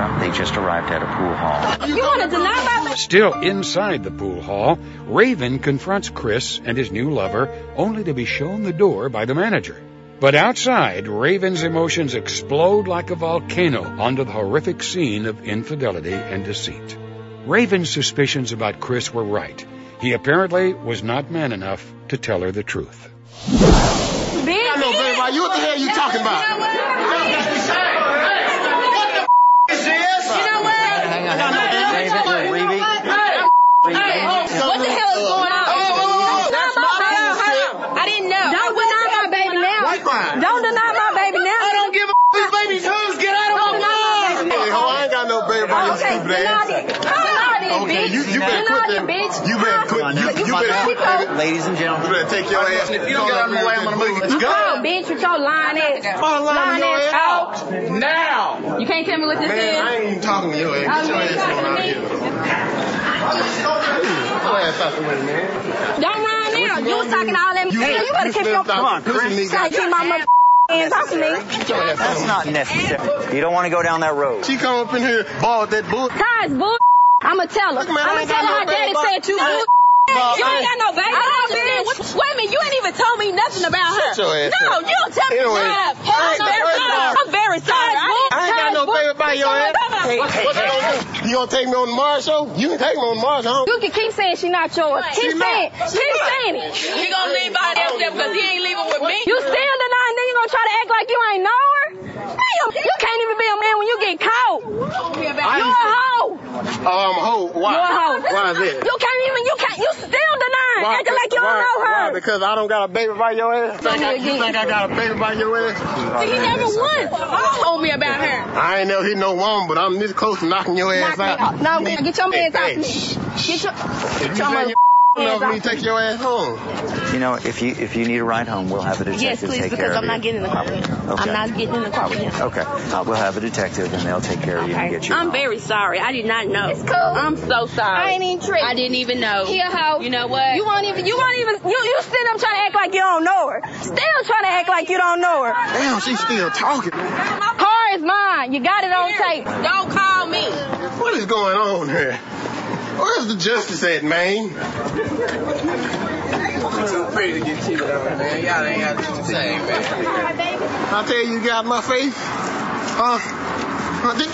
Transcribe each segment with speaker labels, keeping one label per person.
Speaker 1: Sandra. They just arrived at a pool hall.
Speaker 2: You want to deny my
Speaker 3: Still inside the pool hall, Raven confronts Chris and his new lover, only to be shown the door by the manager. But outside, Raven's emotions explode like a volcano onto the horrific scene of infidelity and deceit. Raven's suspicions about Chris were right. He apparently was not man enough to tell her the truth.
Speaker 2: bitch?
Speaker 4: I know, baby, why you what the hell you talking about?
Speaker 2: You know what?
Speaker 1: Hang on, hang on. Raven, Raven.
Speaker 2: Hey, what the hell is going on?
Speaker 4: That's my
Speaker 2: Hold on,
Speaker 4: bullshit.
Speaker 2: hold on. I didn't know.
Speaker 5: Don't deny my baby now. Don't deny my baby now.
Speaker 4: I don't give a these babies who's get out of my mind. Hey, ho, I ain't got no baby by your
Speaker 5: Okay,
Speaker 4: stupid
Speaker 5: deny
Speaker 4: ass.
Speaker 5: it. Deny
Speaker 4: Okay,
Speaker 5: bitch.
Speaker 4: you, you better quit that.
Speaker 5: bitch.
Speaker 4: You better quit. You, you better quit that.
Speaker 1: Ladies and
Speaker 4: You
Speaker 1: gentlemen,
Speaker 4: better take your ass.
Speaker 6: If you don't get out of my way, I'm gonna move you.
Speaker 5: Go, bitch, with your lying ass.
Speaker 4: My line
Speaker 5: Lying ass
Speaker 4: ass
Speaker 5: out.
Speaker 4: out. Now.
Speaker 2: You can't tell me what this
Speaker 4: Man,
Speaker 2: is.
Speaker 4: I ain't even talking to your ass. Get your ass on out of here.
Speaker 2: to
Speaker 4: Get your ass out the way, man.
Speaker 5: Don't run now. You was talking all that.
Speaker 4: You,
Speaker 5: Hey, you better keep your.
Speaker 4: Come on, Chris.
Speaker 5: Gotta my mother hands off me.
Speaker 4: Get your ass
Speaker 1: that's not necessary. You don't want to go down that road.
Speaker 4: She come up in here, balled that book.
Speaker 5: Ties, bull. I'ma tell her.
Speaker 4: I
Speaker 5: I'ma tell her
Speaker 4: no
Speaker 5: her daddy said you
Speaker 4: by-
Speaker 5: bull.
Speaker 4: About-
Speaker 2: You ain't got no baby.
Speaker 5: I
Speaker 2: I
Speaker 5: don't
Speaker 2: understand. What, wait a minute, you ain't even told me nothing about her.
Speaker 4: Shut your ass
Speaker 2: no,
Speaker 4: up.
Speaker 2: you don't tell me
Speaker 4: Anyway,
Speaker 2: that.
Speaker 4: I ain't-
Speaker 2: I'm very sorry. I'm very sorry. I
Speaker 4: I ain't got no baby by your ass.
Speaker 2: Hey,
Speaker 4: What you gonna? You gonna take me on the Maury show? You can take me on the Maury show.
Speaker 5: You can keep saying she not yours. Keep
Speaker 4: She not.
Speaker 5: saying. Keep saying it.
Speaker 2: He gonna leave by else there because he ain't leaving with me.
Speaker 5: You still denying, then you gonna try to act like you ain't know her? Damn, you can't even be a man when you get caught. You're a hoe.
Speaker 4: Oh, I'm a hoe. Why?
Speaker 5: You're a hoe.
Speaker 4: Why is that?
Speaker 5: You can't even, you can't, you still denying,
Speaker 4: Why?
Speaker 5: acting like you
Speaker 4: Why?
Speaker 5: don't know her.
Speaker 4: Why?
Speaker 5: her.
Speaker 4: Because I don't got a baby by your ass? Think I, you think I got a baby by your ass?
Speaker 2: He never once told me about her.
Speaker 4: I ain't never hit no woman, but I'm this close to knocking your ass
Speaker 5: Knock
Speaker 4: out.
Speaker 5: out. No,
Speaker 4: You
Speaker 5: get your hands
Speaker 4: Hey,
Speaker 5: off me.
Speaker 4: shh.
Speaker 5: Get your,
Speaker 4: If you
Speaker 5: your
Speaker 4: say
Speaker 5: mother-
Speaker 4: you me take your ass home.
Speaker 1: You know, if you if you need a ride home, we'll have a detective
Speaker 5: Yes, please,
Speaker 1: take care
Speaker 5: because
Speaker 1: of
Speaker 5: I'm
Speaker 1: you.
Speaker 5: not getting in the car with him.
Speaker 1: Okay.
Speaker 5: I'm not getting in the car with him.
Speaker 1: Okay, uh, we'll have a detective and they'll take care of you and get you.
Speaker 2: I'm
Speaker 1: home.
Speaker 2: very sorry. I did not know.
Speaker 5: It's cool.
Speaker 2: I'm so sorry.
Speaker 5: I ain't even tripping.
Speaker 2: I didn't even know.
Speaker 5: He a hoe.
Speaker 2: You know what?
Speaker 5: You won't even, you won't even, you, you still them trying to act like you don't know her. Still trying to act like you don't know her.
Speaker 4: Damn, she's still talking.
Speaker 5: Car is mine. You got it on tape.
Speaker 2: Don't call me.
Speaker 4: What is going on here? Where's the justice at, man?
Speaker 6: Too pretty to get cheated on, man. Y'all ain't got nothing to say, man.
Speaker 4: I tell you, you got my faith. Huh? Huh? Did-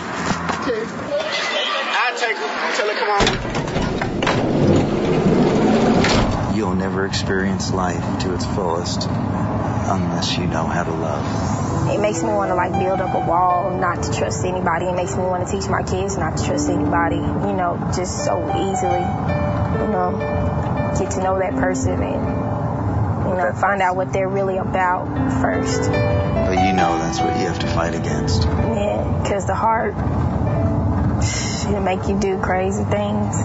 Speaker 4: Okay. I take her. Tell her come on.
Speaker 1: You'll never experience life to its fullest unless you know how to love.
Speaker 5: It makes me want to like build up a wall, not to trust anybody. It makes me want to teach my kids not to trust anybody, you know, just so easily, you know, get to know that person and, you know, find out what they're really about first.
Speaker 1: But you know that's what you have to fight against.
Speaker 5: Yeah, because the heart, it'll make you do crazy things.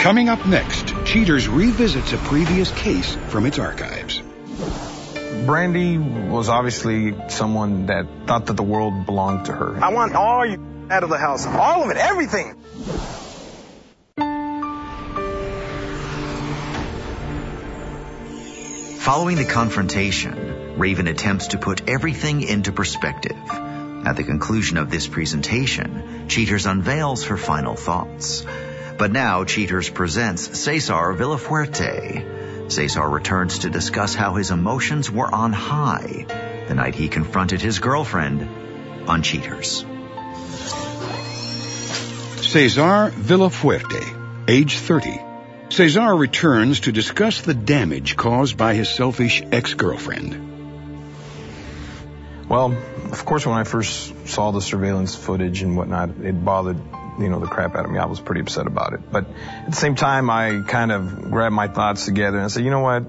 Speaker 3: Coming up next, Cheaters revisits a previous case from its archives.
Speaker 7: Brandy was obviously someone that thought that the world belonged to her.
Speaker 8: I want all you out of the house. All of it, everything.
Speaker 9: Following the confrontation, Raven attempts to put everything into perspective. At the conclusion of this presentation, Cheaters unveils her final thoughts. But now Cheaters presents Cesar Villafuerte. Cesar returns to discuss how his emotions were on high the night he confronted his girlfriend on Cheaters.
Speaker 3: Cesar Villafuerte, age 30. Cesar returns to discuss the damage caused by his selfish ex-girlfriend.
Speaker 7: Well, of course, when I first saw the surveillance footage and whatnot, it bothered, you know, the crap out of me. I was pretty upset about it. But at the same time, I kind of grabbed my thoughts together and said, you know what?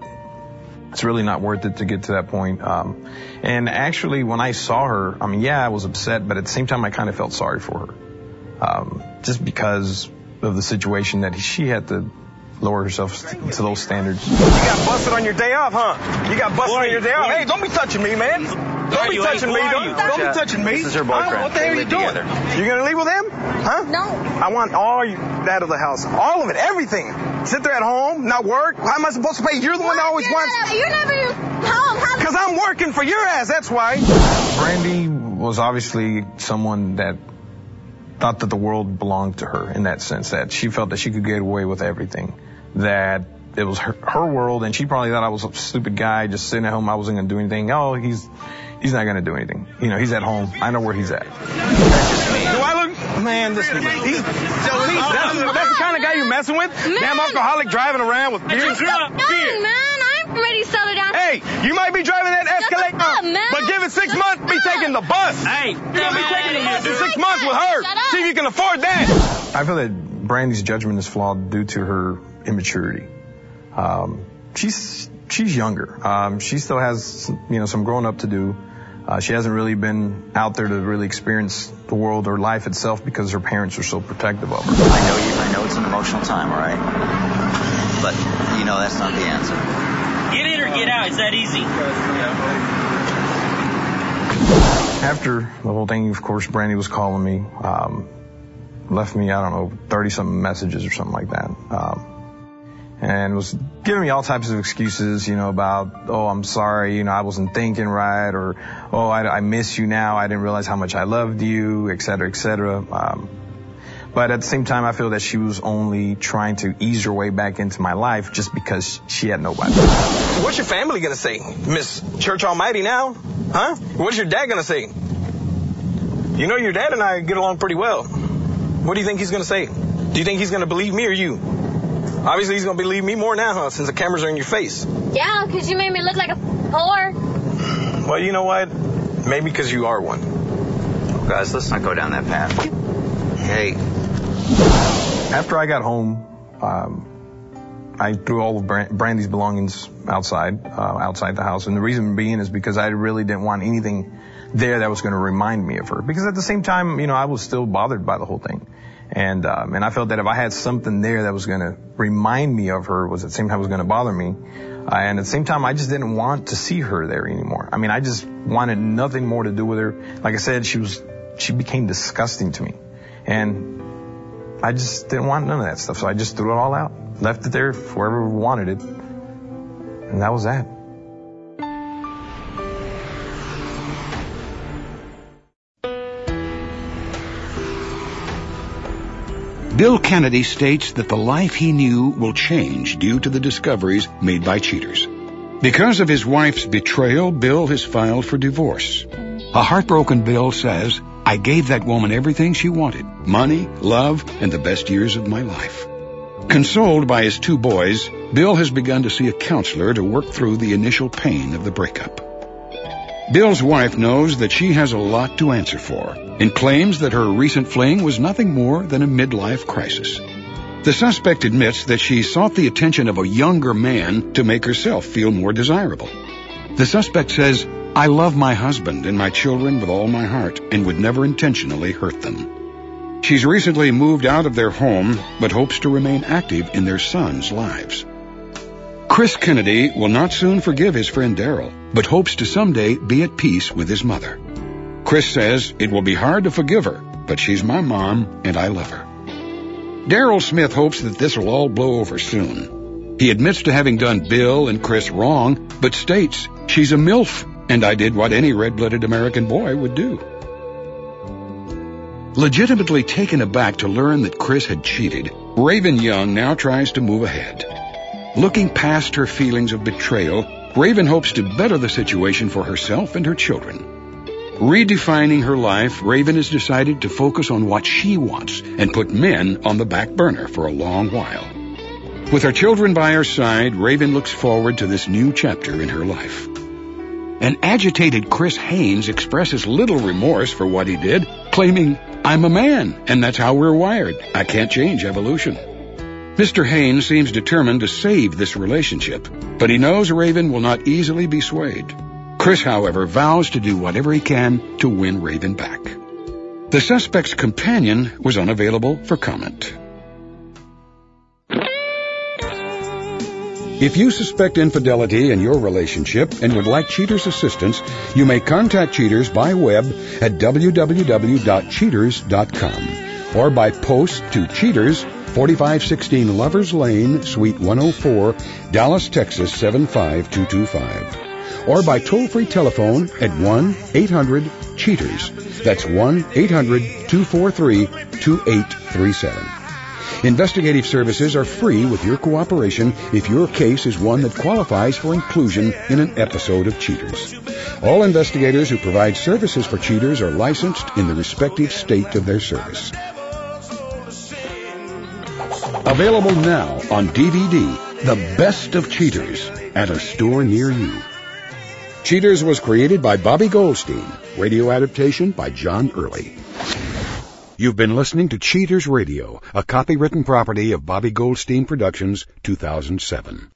Speaker 7: It's really not worth it to get to that point. Um, and actually, when I saw her, I mean, yeah, I was upset, but at the same time, I kind of felt sorry for her. Um, just because of the situation that she had to lower herself to those standards.
Speaker 8: You got busted on your day off, huh? You got busted on your day off. Hey, don't be touching me, man. Don't be touching me. Don't, don't be touching me.
Speaker 1: this is her boyfriend.
Speaker 8: What the hell are you doing?
Speaker 1: together.
Speaker 8: You gonna leave with him? Huh?
Speaker 5: No.
Speaker 8: I want all you out of the house. All of it. Everything. Sit there at home, not work. How am I supposed to pay? You're the one that always wants.
Speaker 5: You're never home. How
Speaker 8: Cause I'm working for your ass. That's why.
Speaker 7: Brandy was obviously someone that thought that the world belonged to her in that sense, that she felt that she could get away with everything, that it was her, her world, and she probably thought I was a stupid guy just sitting at home. I wasn't going to do anything. Oh, he's he's not going to do anything. You know, he's at home. I know where he's at.
Speaker 8: Do I look? Man, this nigga. He's, that's, that's the kind of guy you're messing with? Damn alcoholic driving around with beer.
Speaker 10: Done, man. I'm ready to settle down.
Speaker 8: Hey, you might be driving that Escalade,
Speaker 10: up,
Speaker 8: but give it six months, be taking the bus. Hey, you're gonna be taking the bus in six months with her. See if you can afford that.
Speaker 7: I feel that Brandy's judgment is flawed due to her immaturity. Um, she's she's younger. Um, she still has you know some growing up to do. Uh, she hasn't really been out there to really experience the world or life itself because her parents are so protective of her.
Speaker 1: I know you. I know it's an emotional time, all right? But you know that's not the answer.
Speaker 11: Get in or get out. It's that easy.
Speaker 7: After the whole thing, of course, Brandy was calling me, um, left me, I don't know, 30 something messages or something like that. Um, and was giving me all types of excuses, you know, about, oh, I'm sorry, you know, I wasn't thinking right, or, oh, I, I miss you now, I didn't realize how much I loved you, et cetera, et cetera. Um, but at the same time, I feel that she was only trying to ease her way back into my life just because she had nobody.
Speaker 8: What's your family gonna say? Miss Church Almighty now? Huh? What's your dad gonna say? You know your dad and I get along pretty well. What do you think he's gonna say? Do you think he's gonna believe me or you? Obviously he's gonna believe me more now, huh? Since the cameras are in your face.
Speaker 10: Yeah, 'cause you made me look like a whore.
Speaker 8: Well, you know what? Maybe because you are one.
Speaker 1: Guys, let's not go down that path. Hey,
Speaker 7: After I got home, um, I threw all of Bran- Brandy's belongings outside, uh, outside the house. And the reason being is because I really didn't want anything there that was going to remind me of her. Because at the same time, you know, I was still bothered by the whole thing. And, um, and I felt that if I had something there that was going to remind me of her, was at the same time was going to bother me. Uh, and at the same time, I just didn't want to see her there anymore. I mean, I just wanted nothing more to do with her. Like I said, she was, she became disgusting to me. And I just didn't want none of that stuff. So I just threw it all out, left it there for whoever wanted it. And that was that.
Speaker 3: Bill Kennedy states that the life he knew will change due to the discoveries made by cheaters. Because of his wife's betrayal, Bill has filed for divorce. A heartbroken Bill says, I gave that woman everything she wanted money, love, and the best years of my life. Consoled by his two boys, Bill has begun to see a counselor to work through the initial pain of the breakup. Bill's wife knows that she has a lot to answer for and claims that her recent fling was nothing more than a midlife crisis. The suspect admits that she sought the attention of a younger man to make herself feel more desirable. The suspect says, I love my husband and my children with all my heart and would never intentionally hurt them. She's recently moved out of their home, but hopes to remain active in their sons' lives. Chris Kennedy will not soon forgive his friend Daryl, but hopes to someday be at peace with his mother. Chris says it will be hard to forgive her, but she's my mom and I love her. Daryl Smith hopes that this will all blow over soon. He admits to having done Bill and Chris wrong, but states she's a MILF and I did what any red-blooded American boy would do. Legitimately taken aback to learn that Chris had cheated, Raven Young now tries to move ahead. Looking past her feelings of betrayal, Raven hopes to better the situation for herself and her children. Redefining her life, Raven has decided to focus on what she wants and put men on the back burner for a long while. With her children by her side, Raven looks forward to this new chapter in her life. An agitated Chris Haynes expresses little remorse for what he did, claiming, I'm a man, and that's how we're wired. I can't change evolution. Mr. Haynes seems determined to save this relationship, but he knows Raven will not easily be swayed. Chris, however, vows to do whatever he can to win Raven back. The suspect's companion was unavailable for comment. If you suspect infidelity in your relationship and would like Cheaters assistance, you may contact Cheaters by web at www.cheaters.com or by post to Cheaters, 4516 Lovers Lane, Suite 104, Dallas, Texas 75225. or by toll-free telephone at 1-800-CHEATERS. That's 1-800-243-2837. Investigative services are free with your cooperation if your case is one that qualifies for inclusion in an episode of Cheaters. All investigators who provide services for cheaters are licensed in the respective state of their service. Available now on DVD, The Best of Cheaters, at a store near you. Cheaters was created by Bobby Goldstein, radio adaptation by John Early. You've been listening to Cheaters Radio, a copywritten property of Bobby Goldstein Productions, 2007.